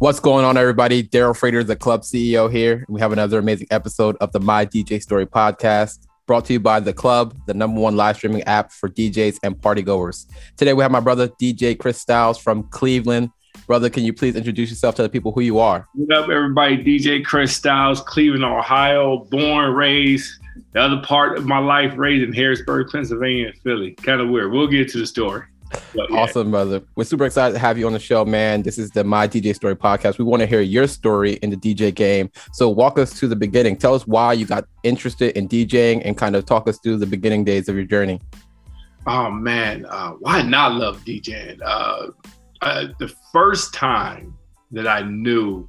What's going on, everybody? Daryl Frater, the club CEO here. We have another amazing episode of the My DJ Story podcast, brought to you by the club, the number one live streaming app for DJs and party goers. Today, we have my brother DJ Chris Styles from Cleveland. Brother, can you please introduce yourself to the people who you are? What up, everybody? DJ Chris Styles, Cleveland, Ohio, born, raised. The other part of my life, raised in Harrisburg, Pennsylvania, and Philly. Kind of weird. We'll get to the story. But, yeah. Awesome, brother. We're super excited to have you on the show, man. This is the My DJ Story podcast. We want to hear your story in the DJ game. So walk us to the beginning. Tell us why you got interested in DJing and kind of talk us through the beginning days of your journey. Oh man, uh, why not love DJing? Uh, uh, the first time that I knew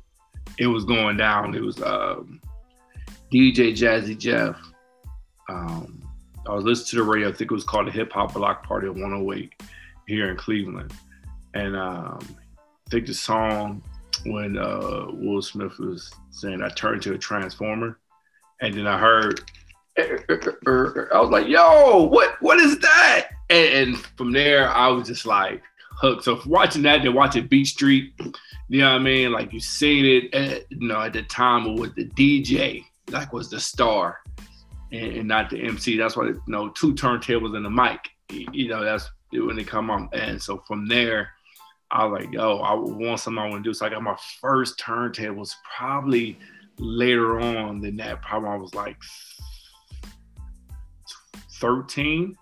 it was going down, it was um, DJ Jazzy Jeff. Um, I was listening to the radio. I think it was called the Hip Hop Block Party at 108 here in Cleveland, and um, I think the song when uh, Will Smith was saying, "I turned to a transformer," and then I heard, er, er, er, I was like, "Yo, what what is that?" And, and from there, I was just like hooked. So watching that, then watching Beat Street, you know what I mean? Like you seen it, at, you know, at the time with the DJ, like was the star, and, and not the MC. That's why you know two turntables and a mic. You know, that's when they come on. And so from there, I was like, yo, I want something I want to do. So I got my first turntables probably later on than that. Probably I was like 13.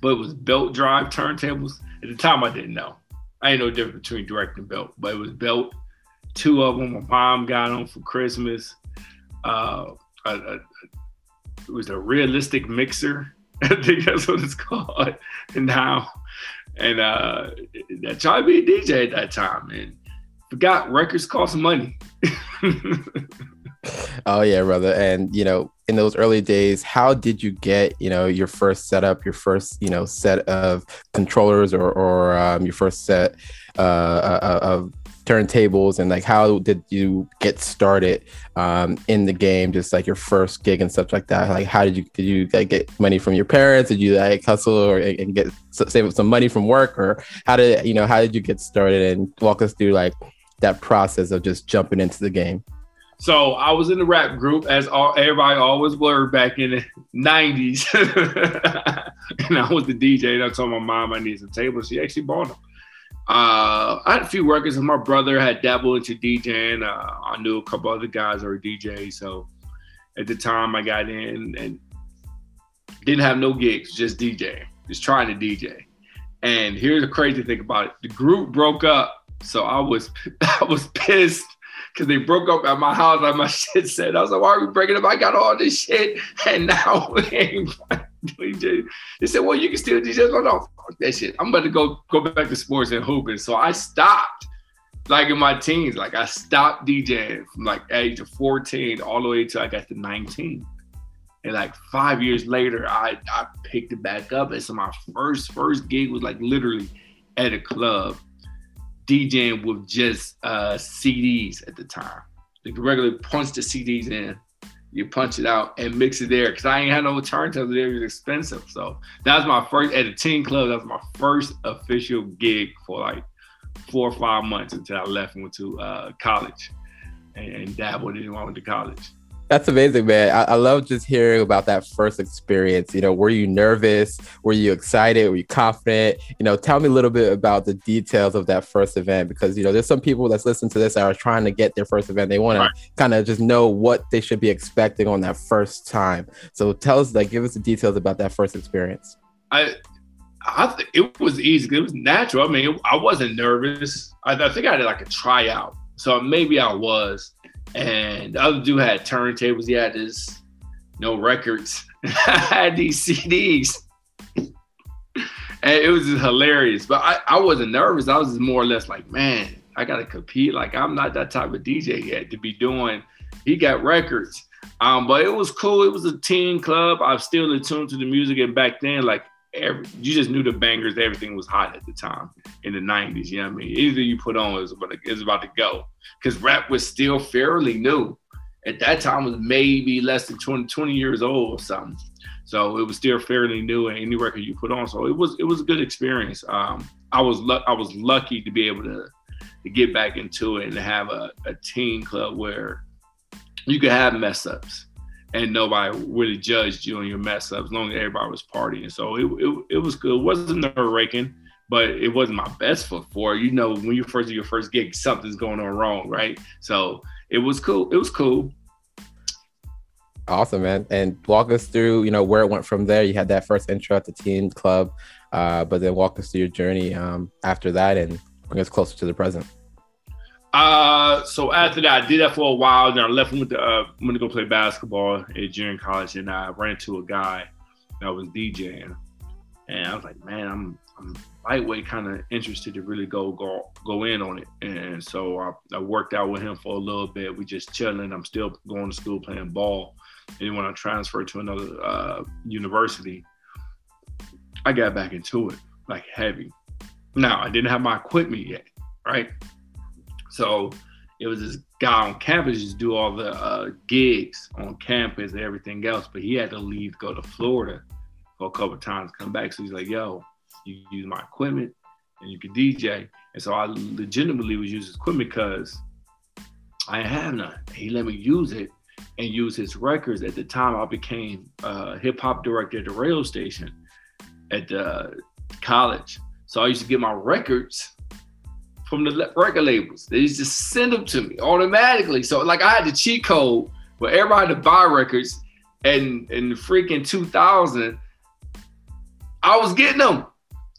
But it was belt drive turntables. At the time, I didn't know. I know the difference between direct and belt, but it was belt. Two of them, my mom got them for Christmas. Uh, a, a, it was a realistic mixer I think that's what it's called And now. And uh, I tried to be a DJ at that time and forgot records cost money. oh yeah, brother. And you know, in those early days, how did you get, you know, your first setup, your first, you know, set of controllers or, or um, your first set uh, uh of turntables and like how did you get started um, in the game just like your first gig and stuff like that like how did you did you like, get money from your parents did you like hustle or and get save up some money from work or how did you know how did you get started and walk us through like that process of just jumping into the game so I was in the rap group as all, everybody always were back in the 90s. and I was the DJ and I told my mom I needed some tables. She actually bought them. Uh, I had a few records, and my brother had dabbled into DJing. Uh, I knew a couple other guys that were DJs, so at the time I got in and didn't have no gigs, just DJ, just trying to DJ. And here's the crazy thing about it: the group broke up, so I was I was pissed because they broke up at my house. Like my shit said, I was like, "Why are we breaking up? I got all this shit, and now we ain't They said, well, you can still DJ. No, no, fuck that shit. I'm about to go go back to sports and hooping. So I stopped, like in my teens. Like I stopped DJing from like age of 14 all the way till I got to 19. And like five years later, I I picked it back up. And so my first first gig was like literally at a club, DJing with just uh, CDs at the time. Like regularly punch the CDs in you punch it out and mix it there because I ain't had no turntables. It was expensive. So that was my first at a teen club. That was my first official gig for like four or five months until I left and went to uh, college and, and dabbled in when I went to college. That's amazing, man. I, I, love just hearing about that first experience. You know, were you nervous? Were you excited? Were you confident? You know, tell me a little bit about the details of that first event because you know there's some people that's listening to this that are trying to get their first event. They want right. to kind of just know what they should be expecting on that first time. So tell us, like, give us the details about that first experience. I I think it was easy. It was natural. I mean, I wasn't nervous. I, I think I did like a tryout, so maybe I was and the other dude had turntables. He had his no records. I had these CDs. and it was just hilarious. But I, I wasn't nervous. I was just more or less like, man, I gotta compete. Like I'm not that type of DJ yet to be doing. He got records. Um, but it was cool. It was a teen club. I'm still in tune to the music, and back then, like every you just knew the bangers. Everything was hot at the time in the '90s. You know what I mean? Either you put on is about to, it was about to go because rap was still fairly new. At that time, was maybe less than 20, 20 years old or something. So it was still fairly new, and any record you put on, so it was it was a good experience. Um, I was lu- I was lucky to be able to to get back into it and to have a, a team club where you could have mess ups and nobody really judged you on your mess ups as long as everybody was partying. So it, it, it was good. It wasn't nerve wracking, but it wasn't my best foot for You know, when you first do your first gig, something's going on wrong, right? So it was cool. It was cool. Awesome, man. And walk us through, you know, where it went from there. You had that first intro at the team club, uh, but then walk us through your journey um, after that and bring us closer to the present. Uh, so after that, I did that for a while. Then I left and went to uh, went to go play basketball at junior college, and I ran into a guy that was DJing, and I was like, man, I'm I'm lightweight, kind of interested to really go go go in on it. And so I, I worked out with him for a little bit. We just chilling. I'm still going to school playing ball. And when I transferred to another uh, university, I got back into it like heavy. Now I didn't have my equipment yet, right? So it was this guy on campus just do all the uh, gigs on campus and everything else, but he had to leave, go to Florida for a couple times, come back. So he's like, "Yo, you use my equipment and you can DJ." And so I legitimately was using his equipment because I didn't have none. He let me use it and use his records. At the time, I became a hip hop director at the radio station at the college. So I used to get my records from the record labels. They used to send them to me automatically. So like I had the cheat code for everybody to buy records, and in the freaking 2000, I was getting them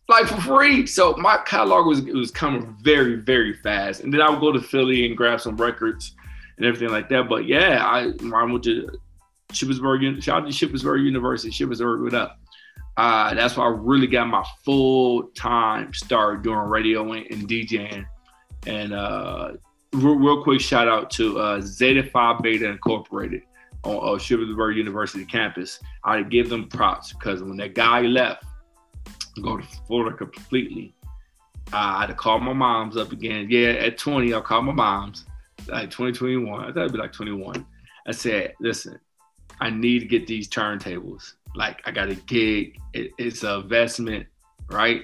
like for free. So my catalog was was coming very very fast, and then I would go to Philly and grab some records and everything like that. But yeah, I I went to Shippensburg, shout out to Shippensburg University, Shippensburg, what up? Uh, that's why I really got my full time start doing radio and, DJing. And uh, real, real, quick shout out to uh, Zeta Phi Beta Incorporated on uh, Shippensburg University campus. I give them props because when that guy left, go to Florida completely. I had to call my moms up again. Yeah, at 20, I'll call my moms. Like 2021, I thought it'd be like 21. I said, listen, I need to get these turntables like I got a gig. It, it's an investment, right?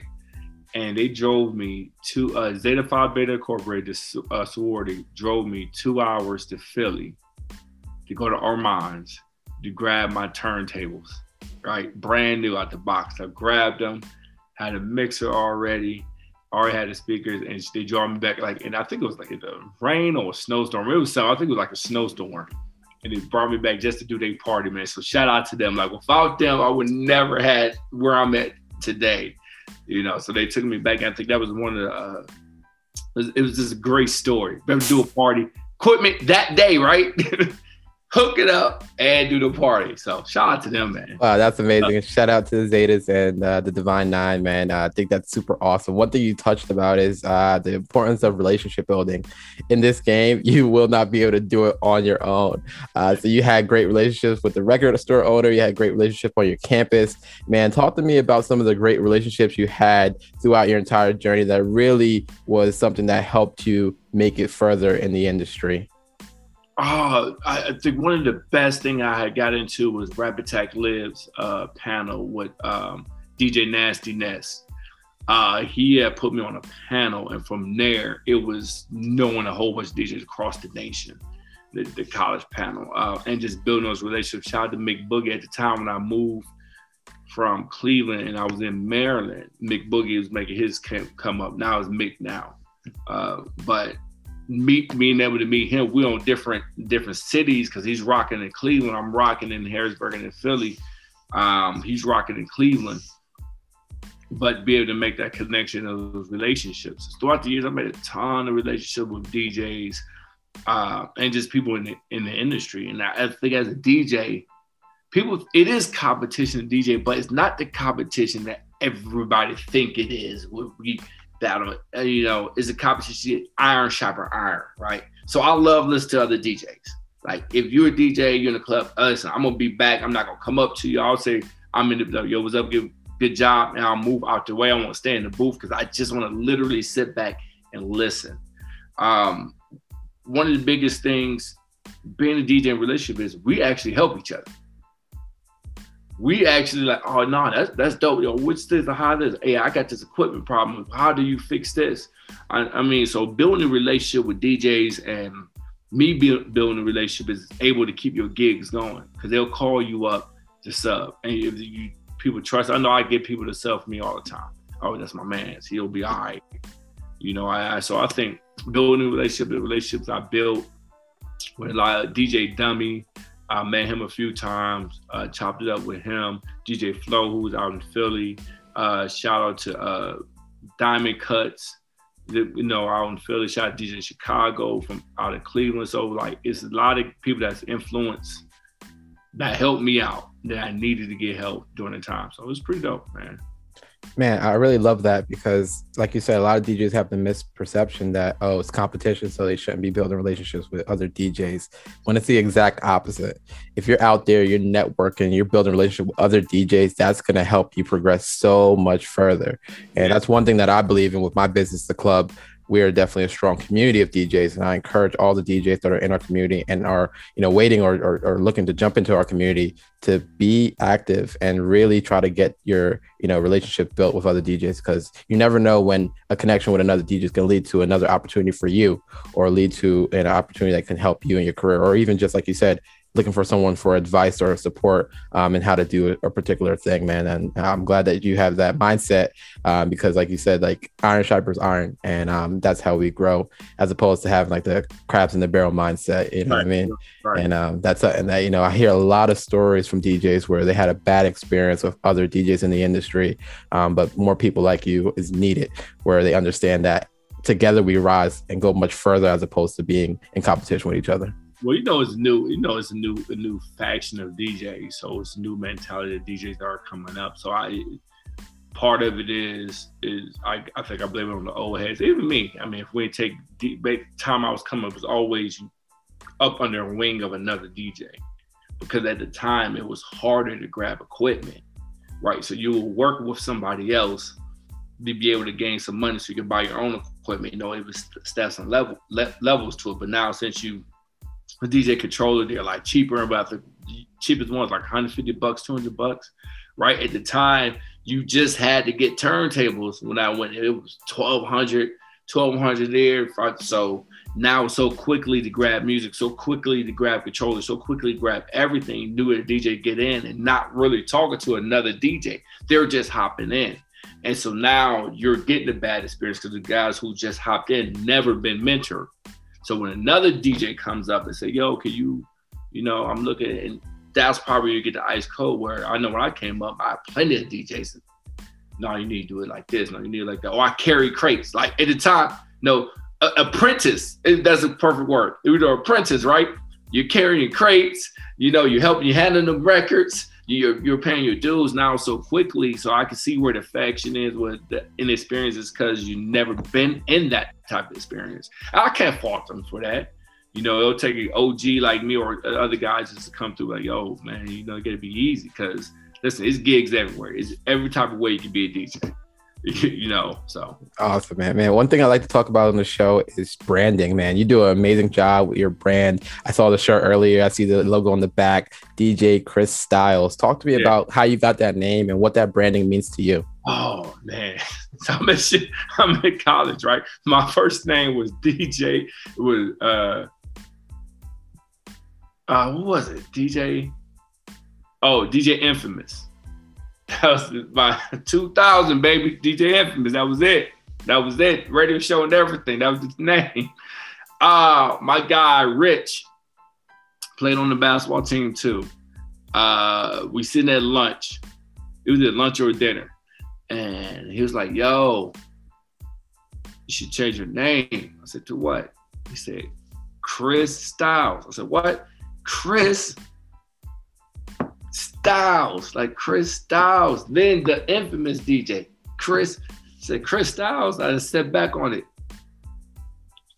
And they drove me to uh, Zeta Phi Beta Incorporated, uh, sorority, drove me two hours to Philly to go to Armand's to grab my turntables, right? Brand new out the box. I grabbed them, had a mixer already, already had the speakers, and they drove me back like, and I think it was like a rain or a snowstorm. It was something. I think it was like a snowstorm and they brought me back just to do their party, man. So shout out to them. Like without them, I would never had where I'm at today. You know, so they took me back. I think that was one of the. Uh, it, was, it was just a great story. Better do a party equipment that day, right? hook it up and do the party. So shout out to them, man. Wow, that's amazing. shout out to the Zetas and uh, the Divine Nine, man. Uh, I think that's super awesome. One thing you touched about is uh, the importance of relationship building. In this game, you will not be able to do it on your own. Uh, so you had great relationships with the record store owner. You had great relationship on your campus. Man, talk to me about some of the great relationships you had throughout your entire journey that really was something that helped you make it further in the industry. Oh, I, think one of the best thing I had got into was Rap Attack Lives uh, panel with um, DJ Nasty Ness. Uh, he had put me on a panel, and from there, it was knowing a whole bunch of DJs across the nation, the, the college panel, uh, and just building those relationships. Shout out to Mick Boogie at the time when I moved from Cleveland and I was in Maryland. Mick Boogie was making his camp come up. Now it's Mick now. Uh, but meet being able to meet him. We're on different different cities because he's rocking in Cleveland. I'm rocking in Harrisburg and in Philly. Um, he's rocking in Cleveland. But be able to make that connection of those relationships. Throughout the years, I made a ton of relationships with DJs uh, and just people in the in the industry. And I, think as a DJ, people it is competition to DJ, but it's not the competition that everybody think it is. We battle, uh, you know, is a competition iron sharper iron, right? So I love listening to other DJs. Like if you're a DJ, you're in the club, uh, listen, I'm gonna be back. I'm not gonna come up to you. I'll say I'm in the yo, what's up? Good, good job. And I'll move out the way. I want to stay in the booth because I just want to literally sit back and listen. Um, one of the biggest things being a DJ in relationship is we actually help each other. We actually like, oh no, that's that's dope. Yo, which this, how this? Hey, I got this equipment problem. How do you fix this? I, I mean, so building a relationship with DJs and me building a relationship is able to keep your gigs going because they'll call you up to sub, and if you people trust, I know I get people to sub for me all the time. Oh, that's my man. He'll be all right. You know, I, I so I think building a relationship, the relationships I built with like DJ Dummy, I met him a few times, uh, chopped it up with him. DJ Flow, who was out in Philly. Uh, shout out to uh, Diamond Cuts, the, you know, out in Philly. Shout out DJ Chicago from out of Cleveland. So like, it's a lot of people that's influenced that helped me out that I needed to get help during the time. So it was pretty dope, man. Man, I really love that because, like you said, a lot of DJs have the misperception that oh, it's competition, so they shouldn't be building relationships with other DJs. When it's the exact opposite. If you're out there, you're networking, you're building relationship with other DJs, that's going to help you progress so much further. And that's one thing that I believe in with my business, the club we are definitely a strong community of DJs, and I encourage all the DJs that are in our community and are you know waiting or, or, or, looking to jump into our community to be active and really try to get your you know relationship built with other DJs because you never know when a connection with another DJ is going to lead to another opportunity for you or lead to an opportunity that can help you in your career or even just like you said looking for someone for advice or support um, and how to do a, particular thing, man. And I'm glad that you have that mindset um, because, like you said, like iron sharpens iron, and um, that's how we grow, as opposed to having like the crabs in the barrel mindset. You know right. what I mean? Right. And um, that's and that you know I hear a lot of stories from DJs where they had a bad experience with other DJs in the industry, um, but more people like you is needed where they understand that together we rise and go much further as opposed to being in competition with each other. Well, you know it's new. You know it's a new a new faction of DJs. So it's a new mentality of DJs that are coming up. So I part of it is is I, I think I blame it on the old heads. Even me. I mean, if we take the time I was coming up was always up under a wing of another DJ because at the time it was harder to grab equipment, right? So you will work with somebody else to be able to gain some money so you can buy your own equipment. You know, it was steps and level le- levels to it. But now since you a DJ controller, they're like cheaper, about the cheapest ones like 150 bucks, 200 bucks. Right at the time, you just had to get turntables. When I went, it was 1200, 1200 there. So now, so quickly to grab music, so quickly to grab controllers, so quickly grab everything, do a DJ get in and not really talking to another DJ. They're just hopping in. And so now you're getting a bad experience because the guys who just hopped in never been mentored. So when another DJ comes up and say, "Yo, can you, you know, I'm looking," and that's probably where you get the ice cold. Where I know when I came up, I had plenty of DJs. No, you need to do it like this. No, you need it like that. Or I carry crates. Like at the time, no, a- apprentice. That's a perfect word. You know, apprentice, right? You're carrying crates. You know, you're helping. You handling them records you're you're paying your dues now so quickly. So I can see where the faction is with the inexperience is because you've never been in that type of experience. I can't fault them for that. You know, it'll take an OG like me or other guys just to come through like, yo, man, you know, it gotta be easy because listen, it's gigs everywhere. It's every type of way you can be a DJ. you know, so awesome, man. Man, one thing I like to talk about on the show is branding, man. You do an amazing job with your brand. I saw the shirt earlier. I see the logo on the back, DJ Chris Styles. Talk to me yeah. about how you got that name and what that branding means to you. Oh man, so I'm at I'm in college, right? My first name was DJ. It was uh, uh, what was it? DJ. Oh, DJ Infamous. That was my 2000, baby. DJ Infamous. That was it. That was it. Radio show and everything. That was his name. Uh, my guy, Rich, played on the basketball team too. Uh, we sitting at lunch. It was at lunch or dinner. And he was like, yo, you should change your name. I said, to what? He said, Chris Styles. I said, what? Chris Styles, like Chris Styles, then the infamous DJ. Chris said, Chris Styles, I just stepped back on it.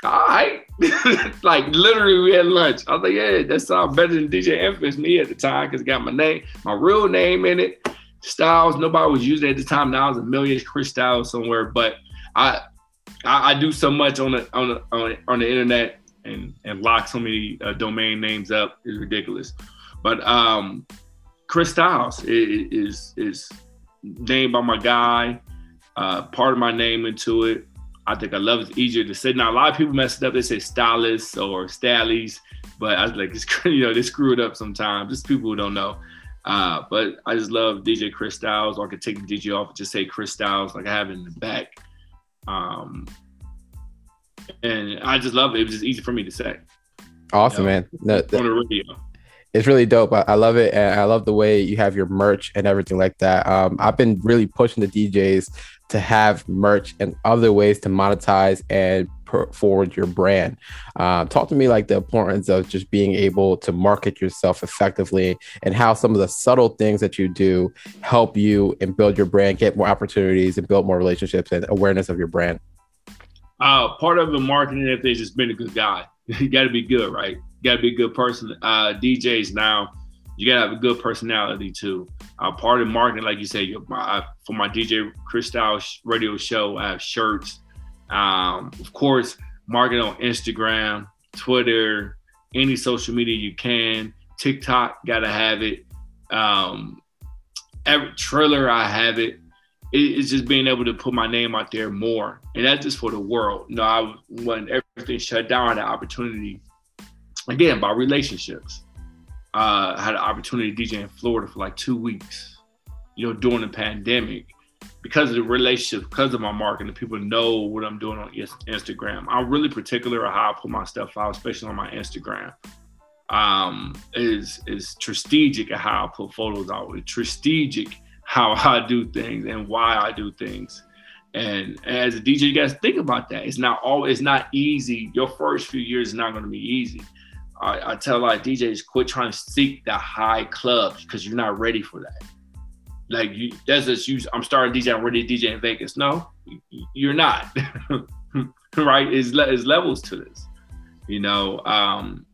All right. like literally we had lunch. I was like, yeah, that sounds better than DJ Infamous me at the time because it got my name, my real name in it. Styles, nobody was using it at the time. Now it's a million Chris Styles somewhere. But I I, I do so much on the on the on the, on the internet and and lock so many uh, domain names up is ridiculous. But um Chris Styles is is named by my guy. Uh, part of my name into it. I think I love it's easier to say. Now a lot of people mess it up. They say stylists or stallies, but I was like, it's, you know, they screw it up sometimes. Just people who don't know. Uh, but I just love DJ Chris Styles. Or I could take the DJ off and just say Chris Styles, like I have it in the back. Um, and I just love it. It was just easy for me to say. Awesome, you know, man. No, on the radio. It's really dope. I, I, love it, and I love the way you have your merch and everything like that. Um, I've been really pushing the DJs to have merch and other ways to monetize and forward your brand. Uh, talk to me like the importance of just being able to market yourself effectively and how some of the subtle things that you do help you and build your brand, get more opportunities and build more relationships and awareness of your brand. Uh, part of the marketing if they just been a good guy. you got to be good, right? You got to be a good person. Uh, DJs now you gotta have a good personality too. Uh, part of marketing, like you said, my, for my DJ Styles radio show, I have shirts. Um, of course, marketing on Instagram, Twitter, any social media you can. TikTok, gotta have it. Um, every trailer, I have it. it. It's just being able to put my name out there more, and that's just for the world. You no, know, I when everything shut down, the opportunity again by relationships uh, had an opportunity to DJ in Florida for like two weeks, you know, during the pandemic. Because of the relationship, because of my marketing, people know what I'm doing on Instagram. I'm really particular of how I put my stuff out, especially on my Instagram. Um, is is strategic at how I put photos out. It's strategic how I do things and why I do things. And as a DJ, you guys think about that. It's not always it's not easy. Your first few years is not going to be easy. I, I tell like DJs quit trying to seek the high clubs because you're not ready for that. Like you, that's just you. I'm starting DJ. I'm ready to DJ in Vegas. No, you're not. right? Is levels to this. You know, um,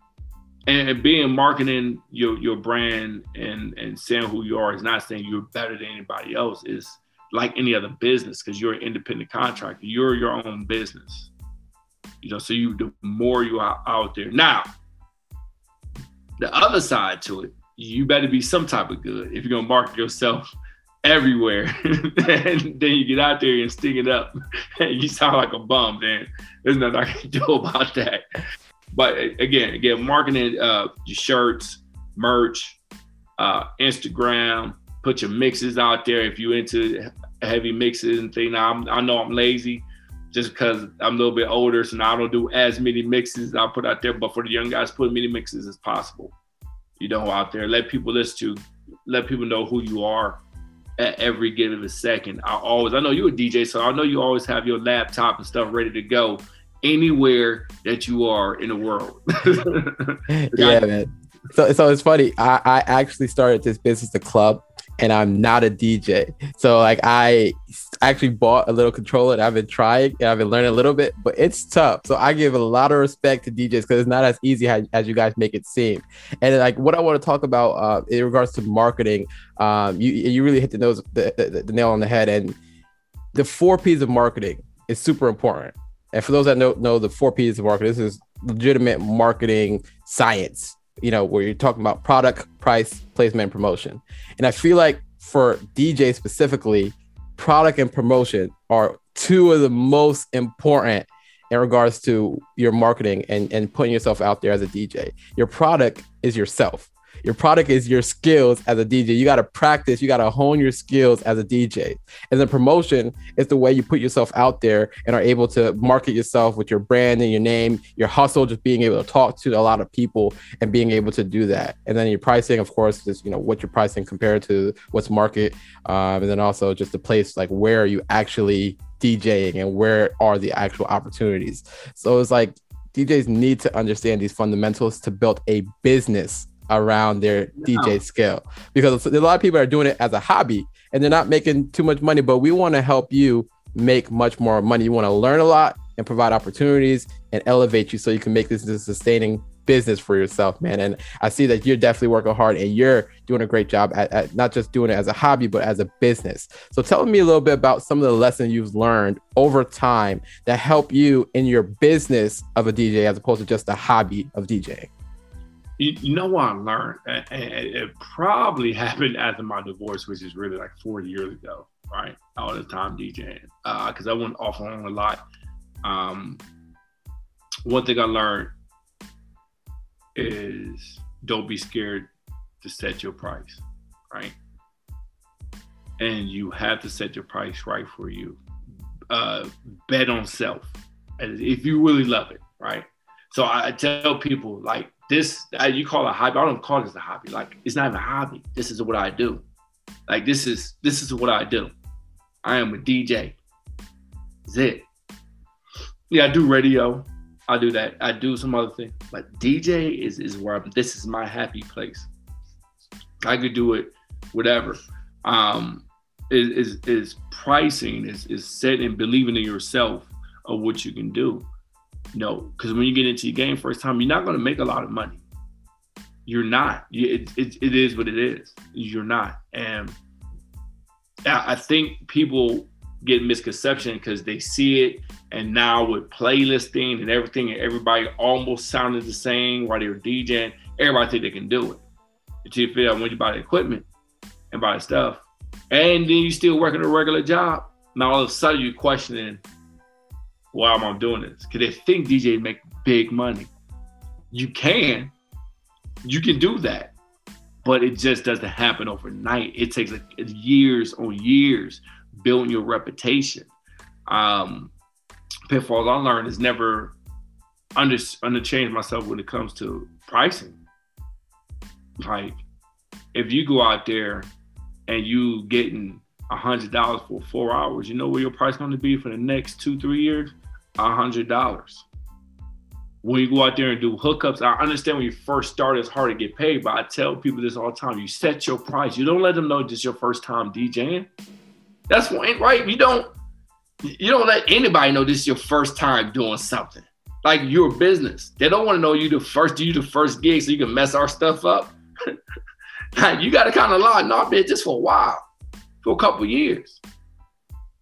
and, and, being marketing your your brand and and saying who you are is not saying you're better than anybody else. Is like any other business because you're an independent contractor. You're your own business. You know, so you the more you are out there now the other side to it, you better be some type of good if you're gonna market yourself everywhere. and then you get out there and sting it up, and you sound like a bum. Then there's nothing I can do about that. But again, again, marketing uh, your shirts, merch, uh, Instagram, put your mixes out there if you're into heavy mixes and things. Now, I'm, I know I'm lazy just because I'm a little bit older, so now I don't do as many mixes I put out there. But for the young guys, put as many mixes as possible. You know, out there, let people listen to, let people know who you are at every given second. I always, I know you're a DJ, so I know you always have your laptop and stuff ready to go anywhere that you are in the world. yeah, man. So, so it's funny. I, I actually started this business, the club, and I'm not a DJ. So like I actually bought a little controller and I've been trying and I've been learning a little bit, but it's tough. So I give a lot of respect to DJs because it's not as easy as, as, you guys make it seem. And like what I want to talk about uh, in regards to marketing, um, you you really hit the nose the, the, the nail on the head. And the four P's of marketing is super important. And for those that know know the four P's of marketing, this is legitimate marketing science you know, where you're talking about product, price, placement, and promotion. And I feel like for DJ specifically, product and promotion are two of the most important in regards to your marketing and, and putting yourself out there as a DJ. Your product is yourself. Your product is your skills as a DJ. You got to practice, you got to hone your skills as a DJ. And then promotion is the way you put yourself out there and are able to market yourself with your brand and your name, your hustle, just being able to talk to a lot of people and being able to do that. And then your pricing, of course, is you know what your pricing compared to what's market, um, and then also just the place like where are you actually DJing and where are the actual opportunities. So it's like DJs need to understand these fundamentals to build a business around their DJ skill because a lot of people are doing it as a hobby and they're not making too much money. But we want to help you make much more money. You want to learn a lot and provide opportunities and elevate you so you can make this a sustaining business for yourself, man. And I see that you're definitely working hard and you're doing a great job at, at, not just doing it as a hobby, but as a business. So tell me a little bit about some of the lessons you've learned over time that help you in your business of a DJ as opposed to just a hobby of DJing. You, know what I learned, it probably happened after my divorce, which is really like four years ago, right? All the time DJing, because uh, I went off on a lot. Um, one thing I learned is don't be scared to set your price, right? And you have to set your price right for you. Uh, bet on self, if you really love it, right? So I tell people like this, you call it a hobby. I don't call this a hobby. Like it's not even a hobby. This is what I do. Like this is this is what I do. I am a DJ. That's it. Yeah, I do radio. I do that. I do some other thing, but DJ is is where I'm. This is my happy place. I could do it, whatever. Um, is is, is pricing is is setting believing in yourself of what you can do. Know, because when you get into your game first time, you're not going to make a lot of money. You're not. It, it, it is what it is. You're not. And I think people get misconception because they see it and now with playlisting and everything and everybody almost sounded the same while they were DJing, everybody think they can do it. Until you feel when you buy the equipment and buy the stuff, and then you still working a regular job, now all of a sudden you're questioning why am I doing this? Because they think DJ make big money. You can, you can do that, but it just doesn't happen overnight. It takes like years on years building your reputation. Um, pitfalls I learned is never under under change myself when it comes to pricing. Like if you go out there and you getting a hundred dollars for four hours, you know where your price going to be for the next two three years? Hundred dollars. When you go out there and do hookups, I understand when you first start, it's hard to get paid, but I tell people this all the time. You set your price. You don't let them know this is your first time DJing. That's right. You don't you don't let anybody know this is your first time doing something like your business. They don't want to know you the first, you the first gig so you can mess our stuff up. you got to kind of lie, not bitch, just for a while, for a couple years.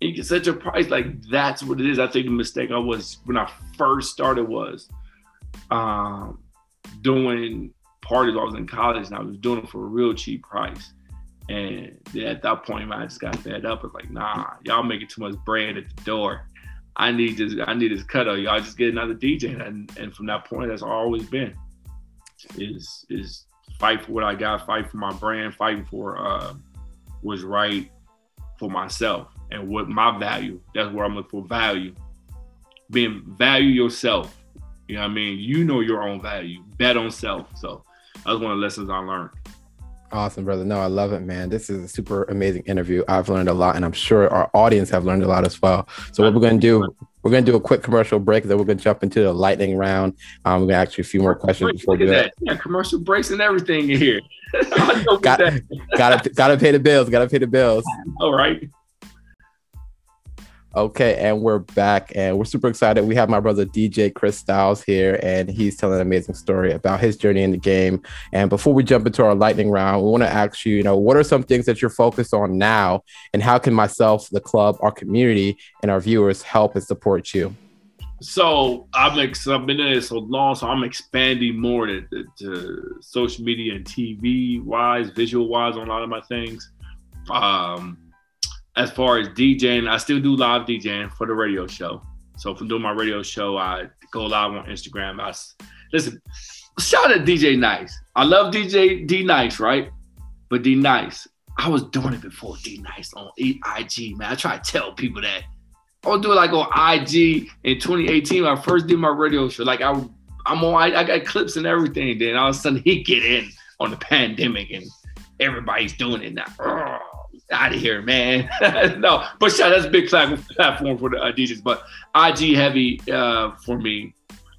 You can set your price like that's what it is. I think the mistake I was when I first started was um, doing parties. I was in college and I was doing it for a real cheap price. And at that point, I just got fed up. It's like, nah, y'all making too much bread at the door. I need this. I need this cut. Out. Y'all just get another DJ. And and from that point, that's always been is is fight for what I got, fight for my brand, fighting for uh was right for myself and what my value. That's where I'm looking for value. Being value yourself. You know what I mean? You know your own value. Bet on self. So that's one of the lessons I learned. Awesome, brother. No, I love it, man. This is a super amazing interview. I've learned a lot, and I'm sure our audience have learned a lot as well. So, what we're to do, we're to do a quick commercial break, then we're to jump into the lightning round. Um, we're to ask you a few more questions before we do that. Yeah, commercial breaks and everything in here. got, gotta, gotta pay the bills. Gotta pay the bills. All right. Okay, and we're back, and we're super excited. We have my brother DJ Chris Styles here, and he's telling an amazing story about his journey in the game. And before we jump into our lightning round, we want to ask you, you know, what are some things that you're focused on now, and how can myself, the club, our community, and our viewers help and support you? So I'm ex- I've been in it so long, so I'm expanding more to, to, to social media and TV wise, visual wise on a lot of my things. Um, as far as DJing, I still do live DJing for the radio show. So from doing my radio show, I go live on Instagram. I listen, shout out DJ Nice. I love DJ D Nice, right? But D Nice, I was doing it before D Nice on IG, man. I try to tell people that. I was doing like on IG in 2018 when I first did my radio show. Like I, I'm on, I, I got clips and everything. Then all of a sudden he get in on the pandemic and everybody's doing it now out of here, man. no, but yeah, that's a big platform for the uh, DJs. But IG heavy uh, for me.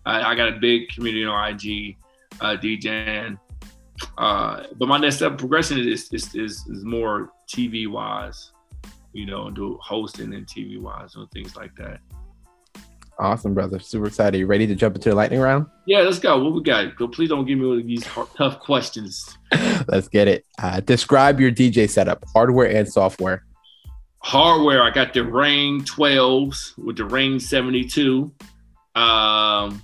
I, I, got a big community on IG uh, DJing. Uh, but my next step progression is, is, is, is more TV wise, you know, do hosting and TV wise and things like that. Awesome, brother. Super excited. You ready to jump into the lightning round? Yeah, let's go. What we got? Please don't give me one of these tough questions. let's get it. Uh, describe your DJ setup, hardware and software. Hardware, I got the Rane 12s with the Rane 72. Um,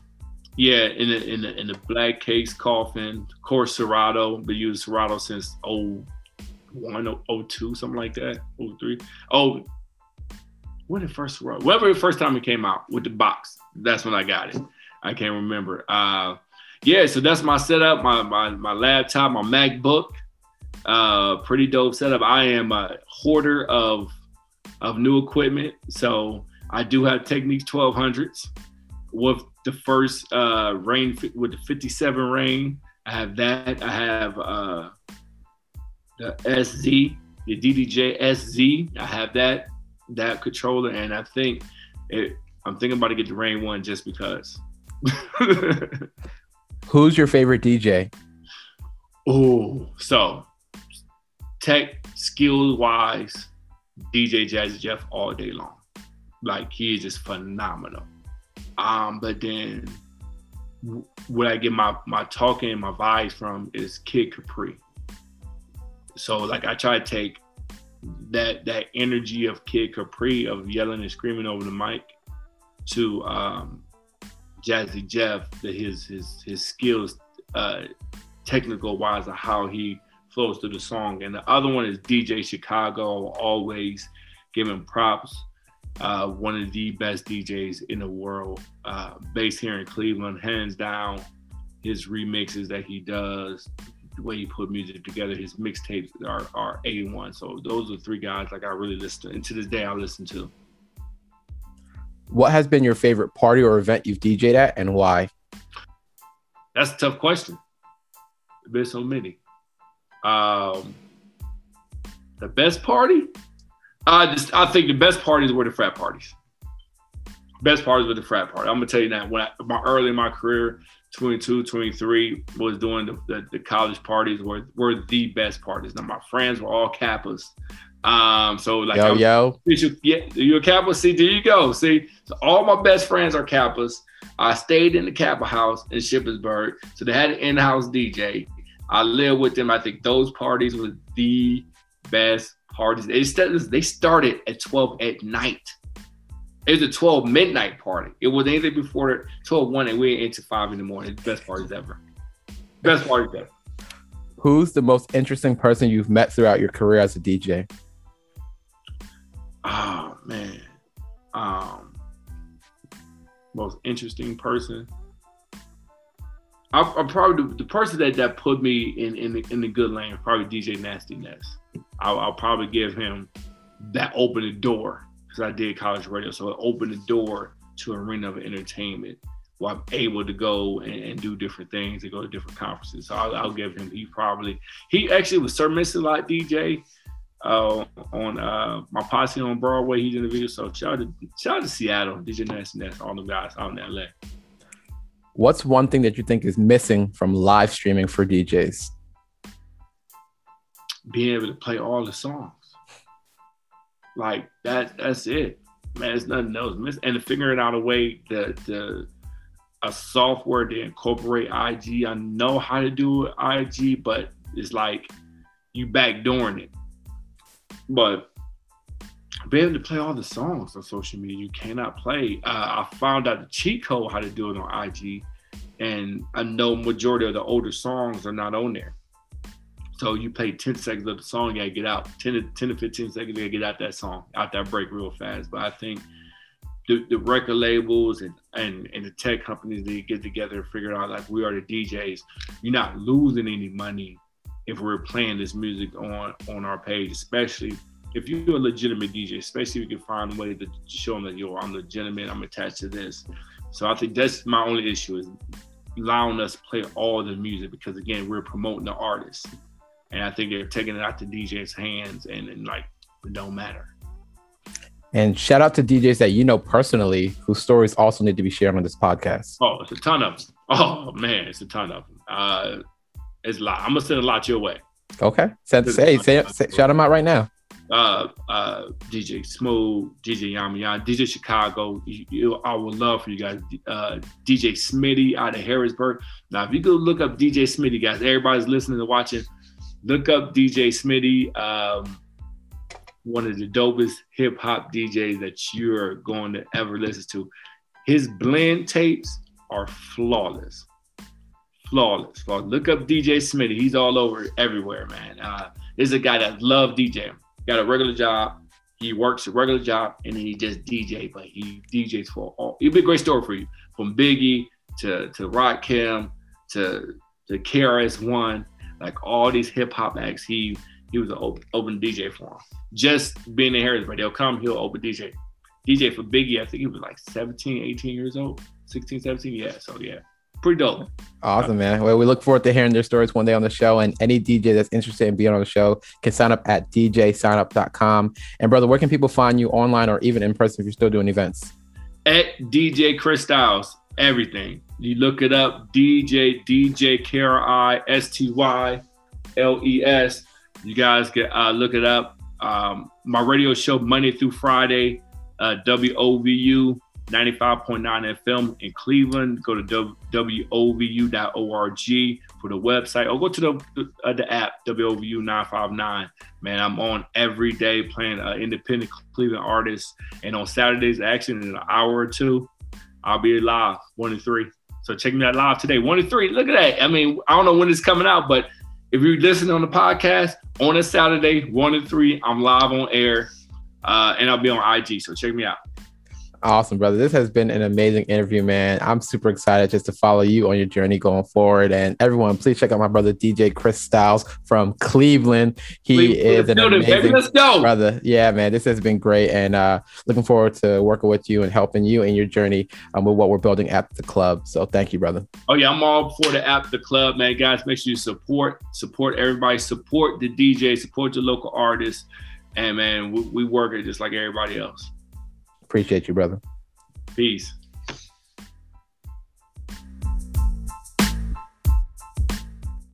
Yeah, in the in the in the black case coffin, of course Serato, been using Serato since 01, 02, something like that. 03. Oh, when the first Serato? Whatever the first time it came out with the box. That's when I got it. I can't remember. Uh yeah, so that's my setup, my my my laptop, my MacBook. Uh pretty dope setup. I am a hoarder of of new equipment. So I do have Technics 1200s with the first uh, Rane with the 57 Rane. I have that. I have uh, the SZ, the DDJ SZ. I have that that controller, and I think it, I'm thinking about to get the Rane one just because. Who's your favorite DJ? Oh, so tech skill wise, DJ Jazzy Jeff all day long. Like he is just phenomenal. Um, but then where I get my my talking and my vibes from is Kid Capri. So like I try to take that that energy of Kid Capri of yelling and screaming over the mic to um, Jazzy Jeff, the, his his his skills, uh, technical wise, of how he flows through the song. And the other one is DJ Chicago. Always giving props uh, one of the best DJs in the world, uh, based here in Cleveland, hands down. His remixes that he does, the way he put music together, his mixtapes are, are A1. So those are three guys like I really listen to, and to this day I listen to. What has been your favorite party or event you've DJed at, and why? That's a tough question. There's been so many. Um, the best party? I just I think the best parties were the frat parties. Best parties were the frat party. I'm gonna tell you that when I, my early in my career, 22, 23, was doing the, the, the, college parties were were the best parties. Now my friends were all Kappas. Um, so like yo yo, yeah, you a Kappa? See, there you go. See, so all my best friends are Kappas. I stayed in the Kappa house in Shippensburg, so they had an in-house DJ. I lived with them. I think those parties were the best parties. They they started at 12 at night. It was a 12 midnight party. It was anything before 12 1 and we went into 5 in the morning. Best parties ever. Best parties ever. Who's the most interesting person you've met throughout your career as a DJ? Oh man. Um most interesting person. I, am probably the, the, person that, that put me in in the, in the good lane. Probably DJ Nasty Ness. I'll, I'll probably give him that open the door because I did college radio, so it opened the door to arena of entertainment where I'm able to go and, and, do different things and go to different conferences. So I'll, I'll give him. He probably he actually was Sir Lot DJ uh, on uh, my posse on Broadway. He's in the video. So shout out to, shout out to Seattle, DJ Nasty Ness, all the guys out in LA. What's one thing that you think is missing from live streaming for DJs? being able to play all the songs. Like that, that's it. Man, it's nothing else. And figuring out a way to, to a software to incorporate IG. I know how to do IG, but it's like you backdooring it. But being able to play all the songs on social media, you cannot play. Uh, I found out the cheat code how to do it on IG, and I know majority of the older songs are not on there. So you play 10 seconds of the song, you gotta get out. 10 to 10 to 15 seconds, you gotta get out that song, out that break real fast. But I think the, the record labels and, and, and the tech companies they get together and figure out like we are the DJs, you're not losing any money if we're playing this music on on our page, especially if you're a legitimate DJ, especially if you can find a way to show them that yo, I'm legitimate, I'm attached to this. So I think that's my only issue is allowing us to play all the music because again, we're promoting the artist and I think they're taking it out to DJ's hands, and, and like it don't matter. And shout out to DJs that you know personally, whose stories also need to be shared on this podcast. Oh, it's a ton of them. Oh man, it's a ton of them. Uh, it's a lot. I'm gonna send a lot your way. Okay, send, say, say, say, shout them out right now. Uh, uh, DJ Smooth, DJ Yami DJ Chicago. You, you, I would love for you guys. Uh, DJ Smitty out of Harrisburg. Now, if you go look up DJ Smitty, guys, everybody's listening and watching look up DJ Smitty, um, one of the dopest hip hop DJs that you're going to ever listen to. His blend tapes are flawless. Flawless. flawless. Look up DJ Smitty. He's all over everywhere, man. Uh, this is a guy that love DJing. Got a regular job. He works a regular job and then he just DJ, but he DJs for all. It'll be a great story for you. From Biggie to to Rakim to to KRS One, like all these hip hop acts, he he was an open, open DJ for him. Just being in Harrisburg, they'll come, he'll open DJ. DJ for Biggie, I think he was like 17, 18 years old, 16, 17. Yeah, so yeah, pretty dope. Awesome, man. Well, we look forward to hearing their stories one day on the show. And any DJ that's interested in being on the show can sign up at djsignup.com. And brother, where can people find you online or even in person if you're still doing events? At DJ Chris Styles, everything. You look it up, DJ, DJ K R I S T Y L E S. You guys get uh, look it up. Um, my radio show Monday through Friday, uh, WOVU 95.9 FM in Cleveland. Go to wovu.org for the website or go to the uh, the app WOVU 959. Man, I'm on every day playing uh, independent Cleveland artists, and on Saturdays, actually in an hour or two, I'll be live one to three. So check me out live today, one to three. Look at that. I mean, I don't know when it's coming out, but if you're listening on the podcast on a Saturday, one to three, I'm live on air, uh, and I'll be on IG. So check me out. Awesome, brother. This has been an amazing interview, man. I'm super excited just to follow you on your journey going forward. And everyone, please check out my brother DJ Chris Styles from Cleveland. He Cleveland, is an amazing brother. Yeah, man. This has been great, and uh, looking forward to working with you and helping you in your journey um, with what we're building at the club. So thank you, brother. Oh yeah, I'm all for the app, the club, man. Guys, make sure you support, support everybody, support the DJ, support your local artists, and man, we, we work it just like everybody else. Appreciate you, brother. Peace.